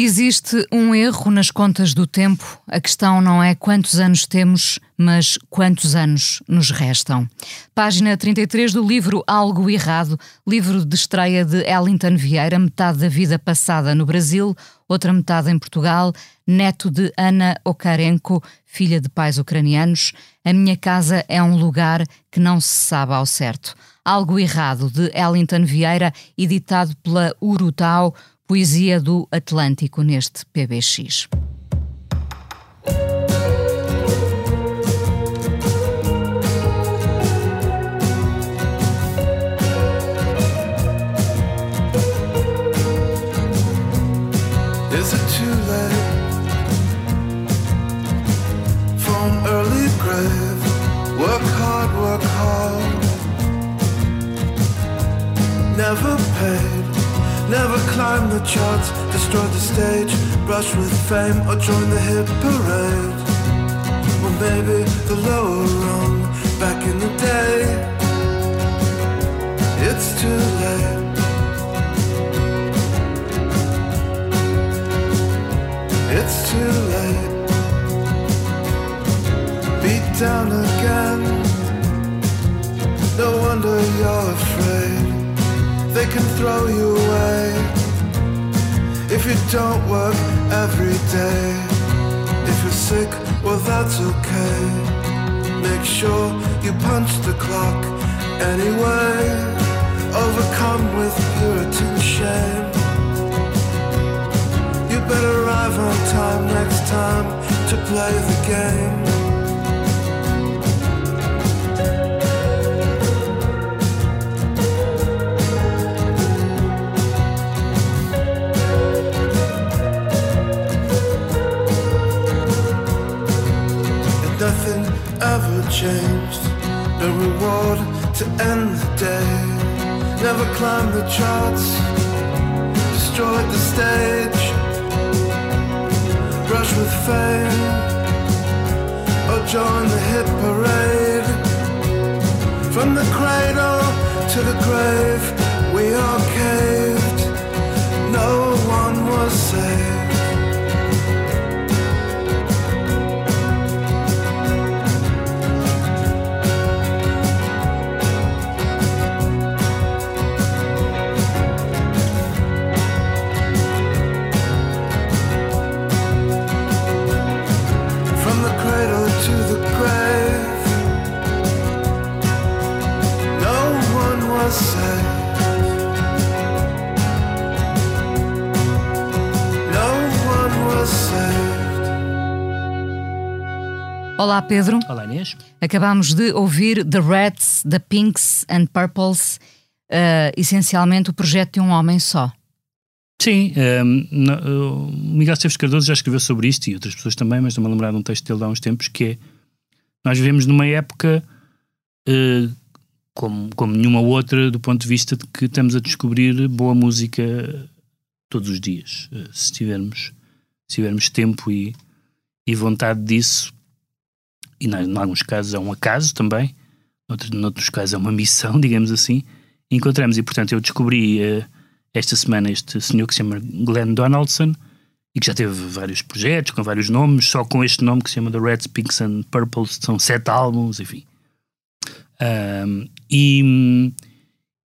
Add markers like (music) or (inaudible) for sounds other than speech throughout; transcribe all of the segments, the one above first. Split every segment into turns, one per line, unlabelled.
Existe um erro nas contas do tempo. A questão não é quantos anos temos, mas quantos anos nos restam. Página 33 do livro Algo Errado, livro de estreia de Ellington Vieira, metade da vida passada no Brasil, outra metade em Portugal, neto de Ana Okarenko, filha de pais ucranianos. A minha casa é um lugar que não se sabe ao certo. Algo Errado, de Ellington Vieira, editado pela Urutau, Poesia do Atlântico neste PBX.
Never paid, never climb the charts, destroy the stage, brush with fame, or join the hit parade. Or maybe the lower rung back in the day. It's too late. It's too late. Beat down again. No wonder you're afraid. They can throw you away if you don't work every day. If you're sick, well, that's okay. Make sure you punch the clock anyway. Overcome with Puritan shame. You better arrive on time next time to play the game. Changed. No reward to end the day. Never climbed the charts. Destroyed the stage. Brush with fame. Or join the hit parade. From the cradle to the grave, we are caved. No one was saved.
Olá, Pedro.
Olá, Inês.
Acabámos de ouvir The Reds, The Pinks and Purples, eh, essencialmente o projeto de um homem só.
Sim, ehm, na- o Miguel Esteves Cardoso já escreveu sobre isto e outras pessoas também, mas estou-me a lembrar de um texto dele de há uns tempos que é nós vivemos numa época eh, como, como nenhuma outra do ponto de vista de que estamos a descobrir boa música todos os dias. Eh, se tivermos, se tivermos tempo e, e vontade disso, e em alguns casos é um acaso também, noutros, noutros casos é uma missão, (laughs) digamos assim, encontramos. E portanto eu descobri eh, esta semana este senhor que se chama Glenn Donaldson e que já teve vários projetos com vários nomes, só com este nome que se chama The Reds, Pinks and Purples, são sete álbuns, enfim. Ahm, e,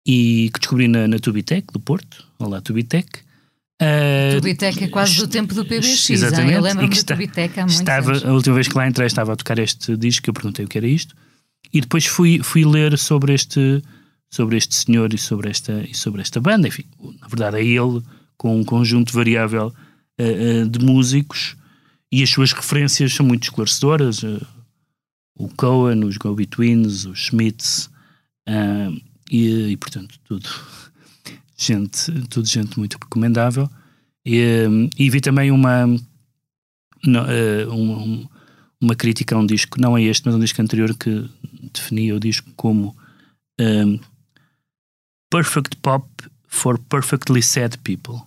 e que descobri na, na Tubitec do Porto, olá Tubitec. Ah,
Tubitec é quase do tempo do PBX, hein?
Exatamente.
eu lembro-me
está-
Tubitec há muitos
estava,
anos.
A última vez que lá entrei estava a tocar este disco, eu perguntei o que era isto, e depois fui, fui ler sobre este, sobre este senhor e sobre, esta, e sobre esta banda. Enfim, na verdade é ele com um conjunto variável eh, eh, de músicos e as suas referências são muito esclarecedoras. eh, o Cohen, os Go-Betweens, os ah, e, e, portanto tudo gente, tudo gente muito recomendável. E, e vi também uma, não, uh, um, uma crítica a um disco, não é este, mas um disco anterior que definia o disco como um, Perfect Pop for Perfectly Sad People.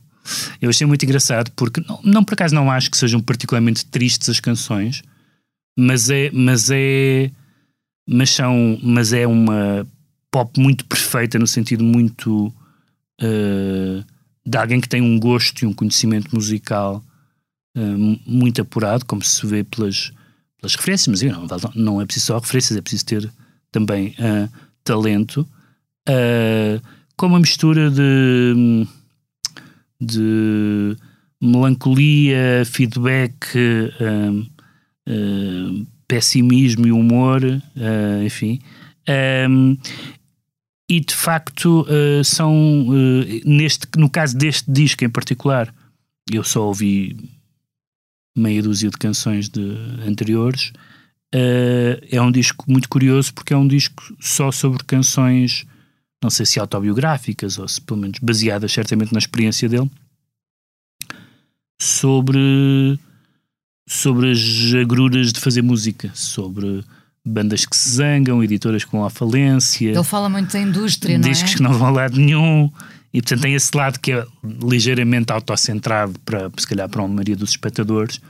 Eu achei muito engraçado porque, não, não por acaso não acho que sejam particularmente tristes as canções, mas é, mas é, mas são, mas é uma pop muito perfeita no sentido muito uh, de alguém que tem um gosto e um conhecimento musical uh, muito apurado, como se vê pelas, pelas referências, mas não, não é preciso só referências, é preciso ter também uh, talento, com uma mistura de, de melancolia, feedback, pessimismo e humor, enfim. Um, e de facto uh, são uh, neste no caso deste disco em particular eu só ouvi meia dúzia de canções de anteriores uh, é um disco muito curioso porque é um disco só sobre canções não sei se autobiográficas ou se pelo menos baseadas certamente na experiência dele sobre sobre as agruras de fazer música sobre bandas que se zangam, editoras que vão à falência.
Ele fala muito da indústria, não
é? Discos que não vão a lado nenhum. E portanto tem esse lado que é ligeiramente autocentrado para, se calhar, para a maioria dos espectadores.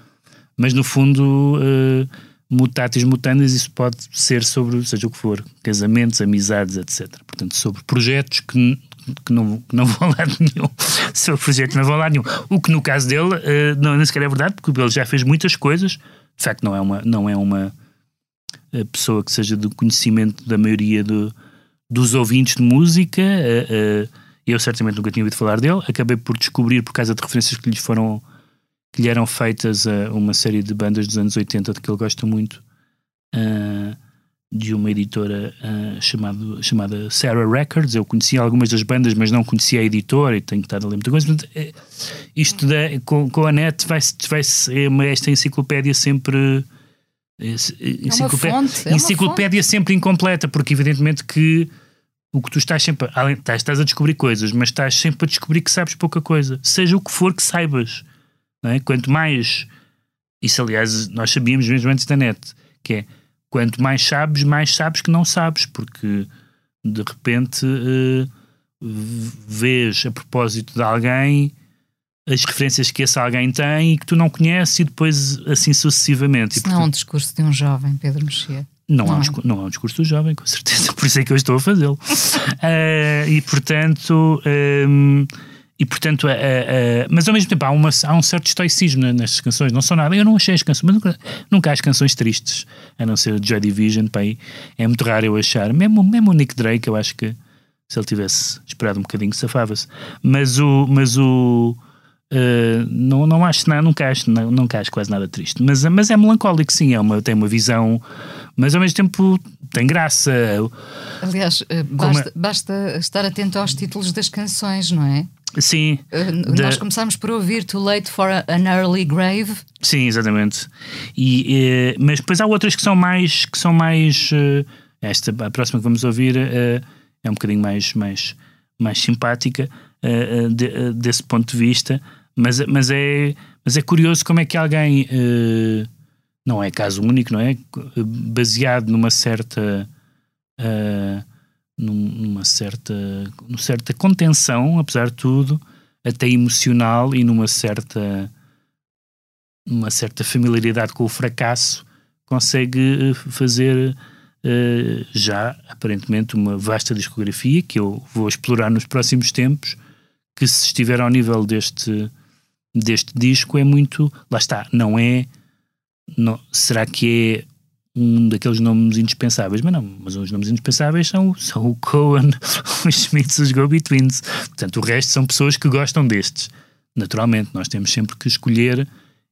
Mas no fundo, uh, mutatis mutandis, isso pode ser sobre, seja o que for, casamentos, amizades, etc. Portanto, sobre projetos que, que, não, que não (laughs) vão a lado nenhum. sobre projetos que não vão a lado nenhum. O que no caso dele, uh, não, nem sequer é verdade, porque ele já fez muitas coisas. De facto, não é uma. Não é uma pessoa que seja do conhecimento da maioria do, dos ouvintes de música. eu certamente nunca tinha ouvido falar dele. Acabei por descobrir, por causa de referências que lhe foram que lhe eram feitas a uma série de bandas dos anos 80 de que ele gosta muito, de uma editora chamado, chamada Sarah Records. Eu conhecia algumas das bandas, mas não conhecia a editora e tenho estado a ler muita coisa. É, isto da, com, com a net vai, vai é esta enciclopédia sempre enciclopédia,
é fonte, é
enciclopédia sempre incompleta, porque evidentemente que o que tu estás sempre, além, estás, estás a descobrir coisas, mas estás sempre a descobrir que sabes pouca coisa, seja o que for que saibas. É? Quanto mais, isso aliás nós sabíamos mesmo antes da net, que é quanto mais sabes, mais sabes que não sabes, porque de repente uh, vês a propósito de alguém as referências que esse alguém tem e que tu não conheces e depois assim sucessivamente.
Isso não é um discurso de um jovem, Pedro Mexia.
Não, não, é um discurso, não é um discurso do jovem, com certeza, (laughs) por isso é que eu estou a fazê-lo. uh, (laughs) e portanto, um, ehm, e portanto uh, uh, mas ao mesmo tempo há, uma, há um certo estoicismo nestas canções, não são nada. Eu não achei as canções, mas nunca, nunca há as canções tristes, a não ser Joy Division, para aí, é muito raro eu achar. Mesmo, mesmo o Nick Drake, eu acho que se ele tivesse esperado um bocadinho, safava-se. Mas o. Mas o Uh, não, não acho nada, nunca acho, não, nunca acho quase nada triste, mas, mas é melancólico, sim, é uma, tem uma visão, mas ao mesmo tempo tem graça.
Aliás, uh, basta, basta, estar atento aos títulos das canções, não é?
Sim.
Uh, nós começámos por ouvir Too Late for an Early Grave.
Sim, exatamente. E, mas depois há outras que são mais. Que são mais esta, a próxima que vamos ouvir é um bocadinho mais, mais, mais simpática uh, de, uh, desse ponto de vista, mas, mas, é, mas é curioso como é que alguém, não é caso único, não é? Baseado numa certa. numa certa, numa certa contenção, apesar de tudo, até emocional e numa certa uma certa familiaridade com o fracasso, consegue fazer uh, já aparentemente uma vasta discografia que eu vou explorar nos próximos tempos que se estiver ao nível deste, deste disco é muito. Lá está, não é. Não, será que é um daqueles nomes indispensáveis? Mas não, mas os nomes indispensáveis são, são o Cohen, (laughs) os Smiths, os Go-Betweens. Portanto, o resto são pessoas que gostam destes. Naturalmente, nós temos sempre que escolher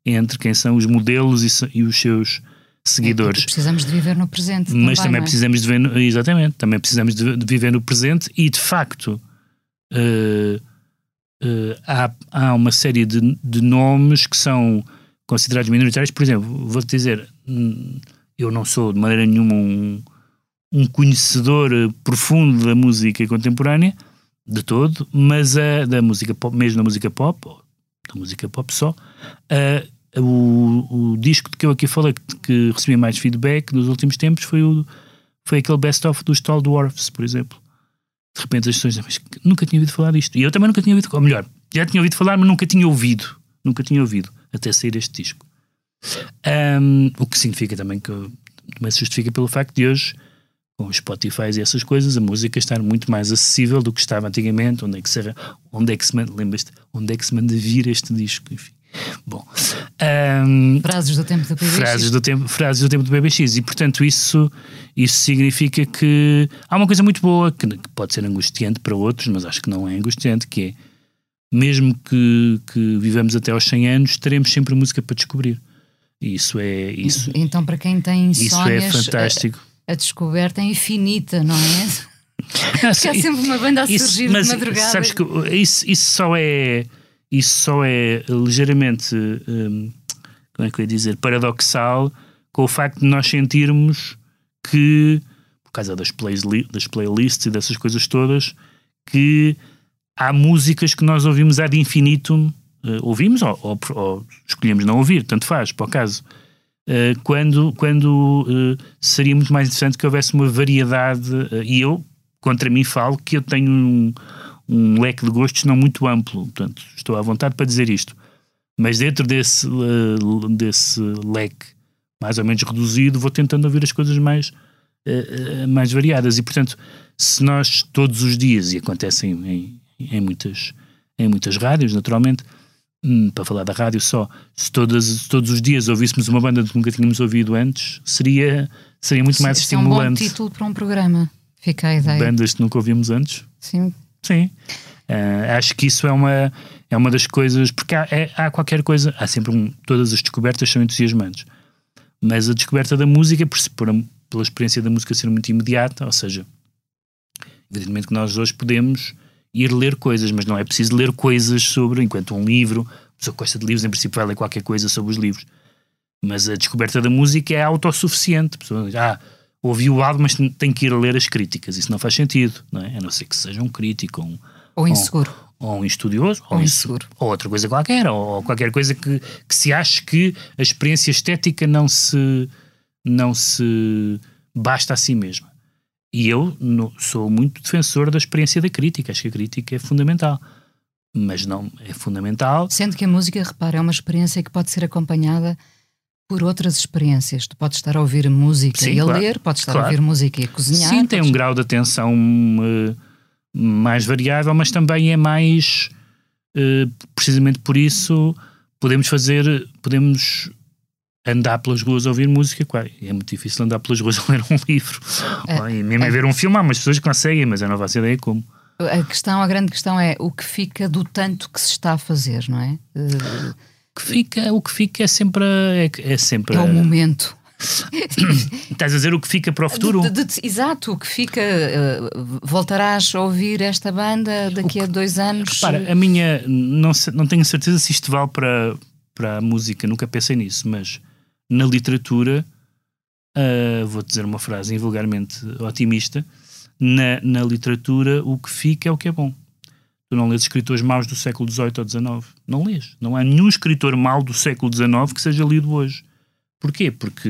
entre quem são os modelos e, e os seus seguidores. É,
precisamos de viver no presente.
Mas
também,
também é? precisamos de viver no, exatamente, também precisamos de, de, viver no presente e de facto uh, uh, há, há uma série de, de nomes que são considerados minoritários. Por exemplo, vou-te dizer, hum, eu não sou de maneira nenhuma um, um conhecedor profundo da música contemporânea, de todo, mas a, da música pop, mesmo da música pop, da música pop só, uh, o, o disco de que eu aqui falei que, que recebi mais feedback nos últimos tempos foi, o, foi aquele best-of dos Tall Dwarfs, por exemplo. De repente as pessoas dizem, mas nunca tinha ouvido falar disto. E eu também nunca tinha ouvido, ou melhor, já tinha ouvido falar, mas nunca tinha ouvido. Nunca tinha ouvido, até sair este disco. Um, o que significa também que também se justifica pelo facto de hoje, com os Spotify e essas coisas, a música estar muito mais acessível do que estava antigamente. Onde é que se, onde é que se manda, lembras onde é que se manda vir este disco? Enfim. Bom, um,
frases do tempo do BBX.
Frases do tempo, frases do tempo do BBX. E portanto, isso, isso significa que há uma coisa muito boa que, que pode ser angustiante para outros, mas acho que não é angustiante, que é mesmo que, que vivamos até aos 100 anos, teremos sempre música para descobrir. Isso é isso.
Então, para quem tem insónias,
isso é fantástico.
A, a descoberta é infinita, não é? (laughs) Porque há sempre uma banda a
isso,
surgir
mas,
de madrugada.
Sabes que isso, isso só é isso só é ligeiramente hum, como é que eu ia dizer paradoxal com o facto de nós sentirmos que por causa das, plays, das playlists e dessas coisas todas que há músicas que nós ouvimos ad infinitum, uh, ouvimos ou, ou, ou, escolhemos não ouvir, tanto faz, para o caso, uh, quando, quando uh, seria muito mais interessante que houvesse uma variedade, e eu, contra mim, falo que eu tenho um, um, leque de gostos não muito amplo, portanto, estou à vontade para dizer isto. Mas dentro desse, desse leque mais ou menos reduzido, vou tentando ouvir as coisas mais, mais variadas. E, portanto, se nós todos os dias, e acontecem em, em muitas, em muitas rádios, naturalmente. Hum, para falar da rádio só, se todos, todos os dias ouvíssemos uma banda que nunca tínhamos ouvido antes, seria, seria muito mais estimulante.
É um bom título para um programa. Fica a ideia.
Bandas que nunca ouvimos antes.
Sim.
Sim. Uh, acho que isso é uma, é uma das coisas, porque há, é, há qualquer coisa, há sempre um, todas as descobertas são entusiasmantes, mas a descoberta da música, por, por, pela experiência da música ser muito imediata, ou seja, evidentemente que nós hoje podemos ir ler coisas, mas não é preciso ler coisas sobre, enquanto um livro, a pessoa gosta de livros, em princípio vai ler qualquer coisa sobre os livros. Mas a descoberta da música é autossuficiente. A pessoa diz, ah, ouvi o álbum, mas tem que ir a ler as críticas. Isso não faz sentido, não é? A não ser que seja um crítico ou um,
ou inseguro.
Ou, ou um estudioso,
ou, ou inseguro.
Ou outra coisa qualquer, ou, ou qualquer coisa que, que se ache que a experiência estética não se, não se basta a si mesma. E eu no, sou muito defensor da experiência da crítica, acho que a crítica é fundamental. Mas não é fundamental.
Sendo que a música, repara, é uma experiência que pode ser acompanhada por outras experiências. Tu podes estar a ouvir música
Sim,
e a
claro,
ler, podes estar
claro.
a ouvir música e a cozinhar.
Sim, tem um grau de atenção uh, mais variável, mas também é mais. Uh, precisamente por isso, podemos fazer. Podemos andar pelas ruas a ouvir música, claro, é muito difícil andar pelas ruas (laughs) a ler um livro. É, e mesmo é. a ver um filme, há umas pessoas que conseguem, mas eu não faço ideia como.
A questão, a grande questão é o que fica do tanto que se está a fazer, não é?
Que fica, o que fica é sempre. É, é sempre.
É o momento. (coughs)
Estás a dizer o que fica para o futuro?
De, de, de, exato, o que fica. Uh, voltarás a ouvir esta banda daqui
que,
a dois anos?
Repara, a minha. Não, não tenho certeza se isto vale para, para a música, nunca pensei nisso, mas na literatura, uh, vou dizer uma frase invulgarmente otimista, na, na literatura o que fica é o que é bom. Tu não lês escritores maus do século XVIII ou XIX. Não lês. Não há nenhum escritor mau do século XIX que seja lido hoje. Porquê? Porque.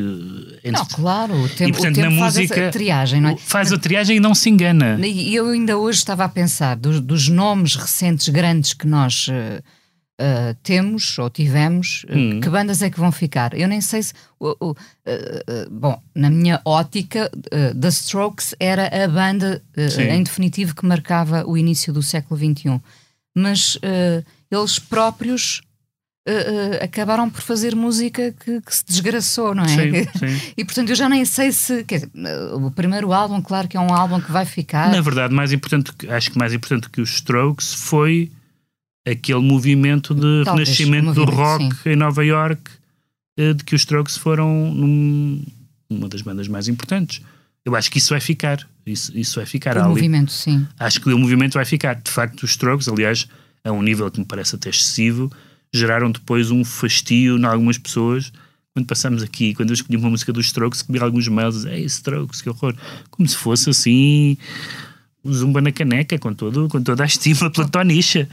Não, claro, o tempo,
e, portanto,
o tempo
na
faz
música,
a triagem, não é?
Faz a triagem e não se engana.
E eu ainda hoje estava a pensar dos, dos nomes recentes grandes que nós. Uh, Uh, temos ou tivemos, uh,
Hum.
que bandas é que vão ficar? Eu nem sei se. Uh, bom, na minha ótica, The Strokes era a banda, em definitivo, que marcava o início do século XXI. Mas eles próprios. acabaram por fazer música que, que, se desgraçou, não é?
Sim, (laughs) sim.
E portanto eu já nem sei se. Dizer, o primeiro álbum, claro que é um álbum que vai ficar.
Na verdade, mais importante, acho que mais importante que os Strokes foi aquele movimento de
Talvez,
renascimento do rock
sim.
em Nova York de que os Strokes foram num, uma das bandas mais importantes. Eu acho que isso vai ficar. Isso, isso vai ficar
o
ali.
movimento, sim.
Acho que o movimento vai ficar. De facto, os Strokes, aliás, a um nível que me parece até excessivo, geraram depois um fastio em algumas pessoas. Quando passamos aqui, quando eu escolhi uma música dos Strokes, recebi alguns mails, ei, Strokes, que horror. Como se fosse assim zumba na caneca com, todo, com toda a estima pela Tonicha.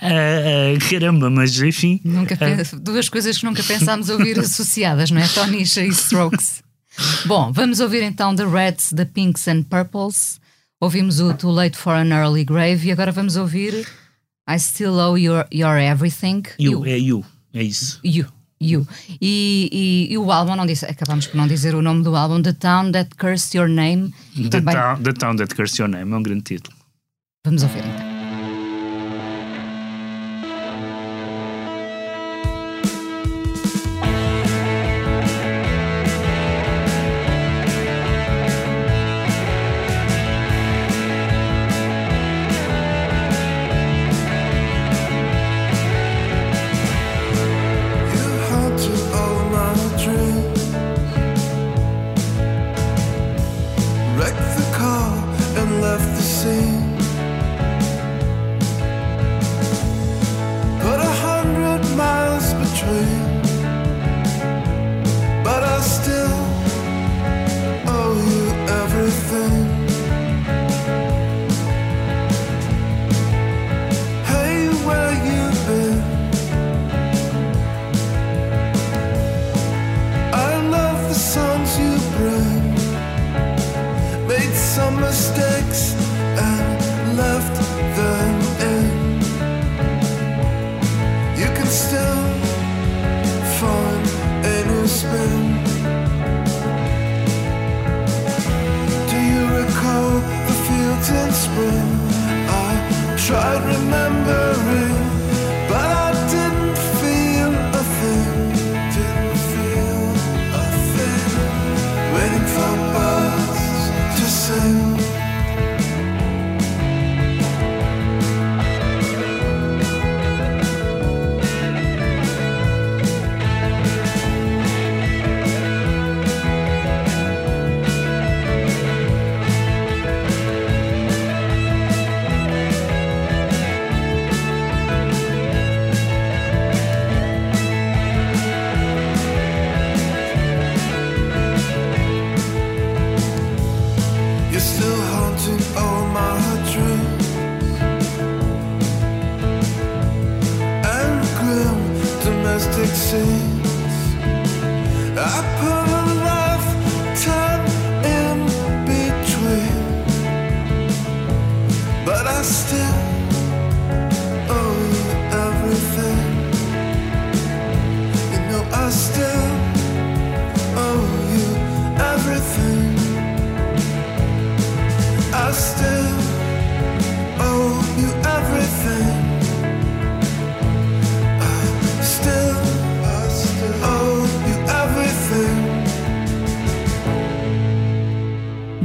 Ah, ah, caramba, mas enfim.
Nunca
ah,
Duas coisas que nunca pensámos ouvir associadas, não é? Tonisha e Strokes. Bom, vamos ouvir então The Reds, The Pinks and Purples. Ouvimos o Too Late for an Early Grave e agora vamos ouvir I Still Owe Your, your Everything.
you, é you, é isso.
You. You. E, e- e o álbum, não disse, acabamos por não dizer o nome do álbum, The Town That Cursed Your Name.
The,
Também
town, the Town That Cursed Your Name é um grande título.
vamos ouvir então.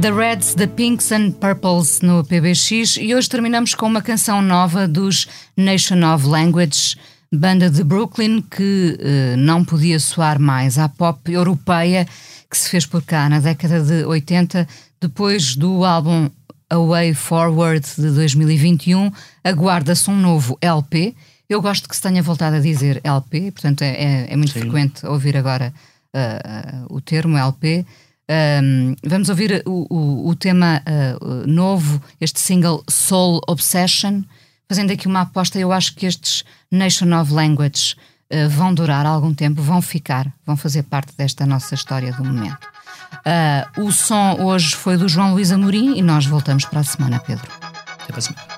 The
Reds, The Pinks and Purples no PBX e hoje terminamos com uma canção nova dos Nation of Language, banda de Brooklyn que eh, não podia soar mais à pop europeia que se fez por cá na década de 80, depois do álbum A Way Forward de 2021, aguarda-se um novo LP. Eu gosto que se tenha voltado a dizer LP, portanto é, é- é muito frequente ouvir agora ah, ah, o termo LP. Um, vamos ouvir o, o- o tema uh, novo, este single Soul Obsession. Fazendo aqui uma aposta, eu acho que estes Nation of Language uh, vão durar algum tempo, vão ficar, vão fazer parte desta nossa história do momento. Uh, o som hoje foi do João Luís Amorim e nós voltamos para a semana, Pedro.
Até para a semana.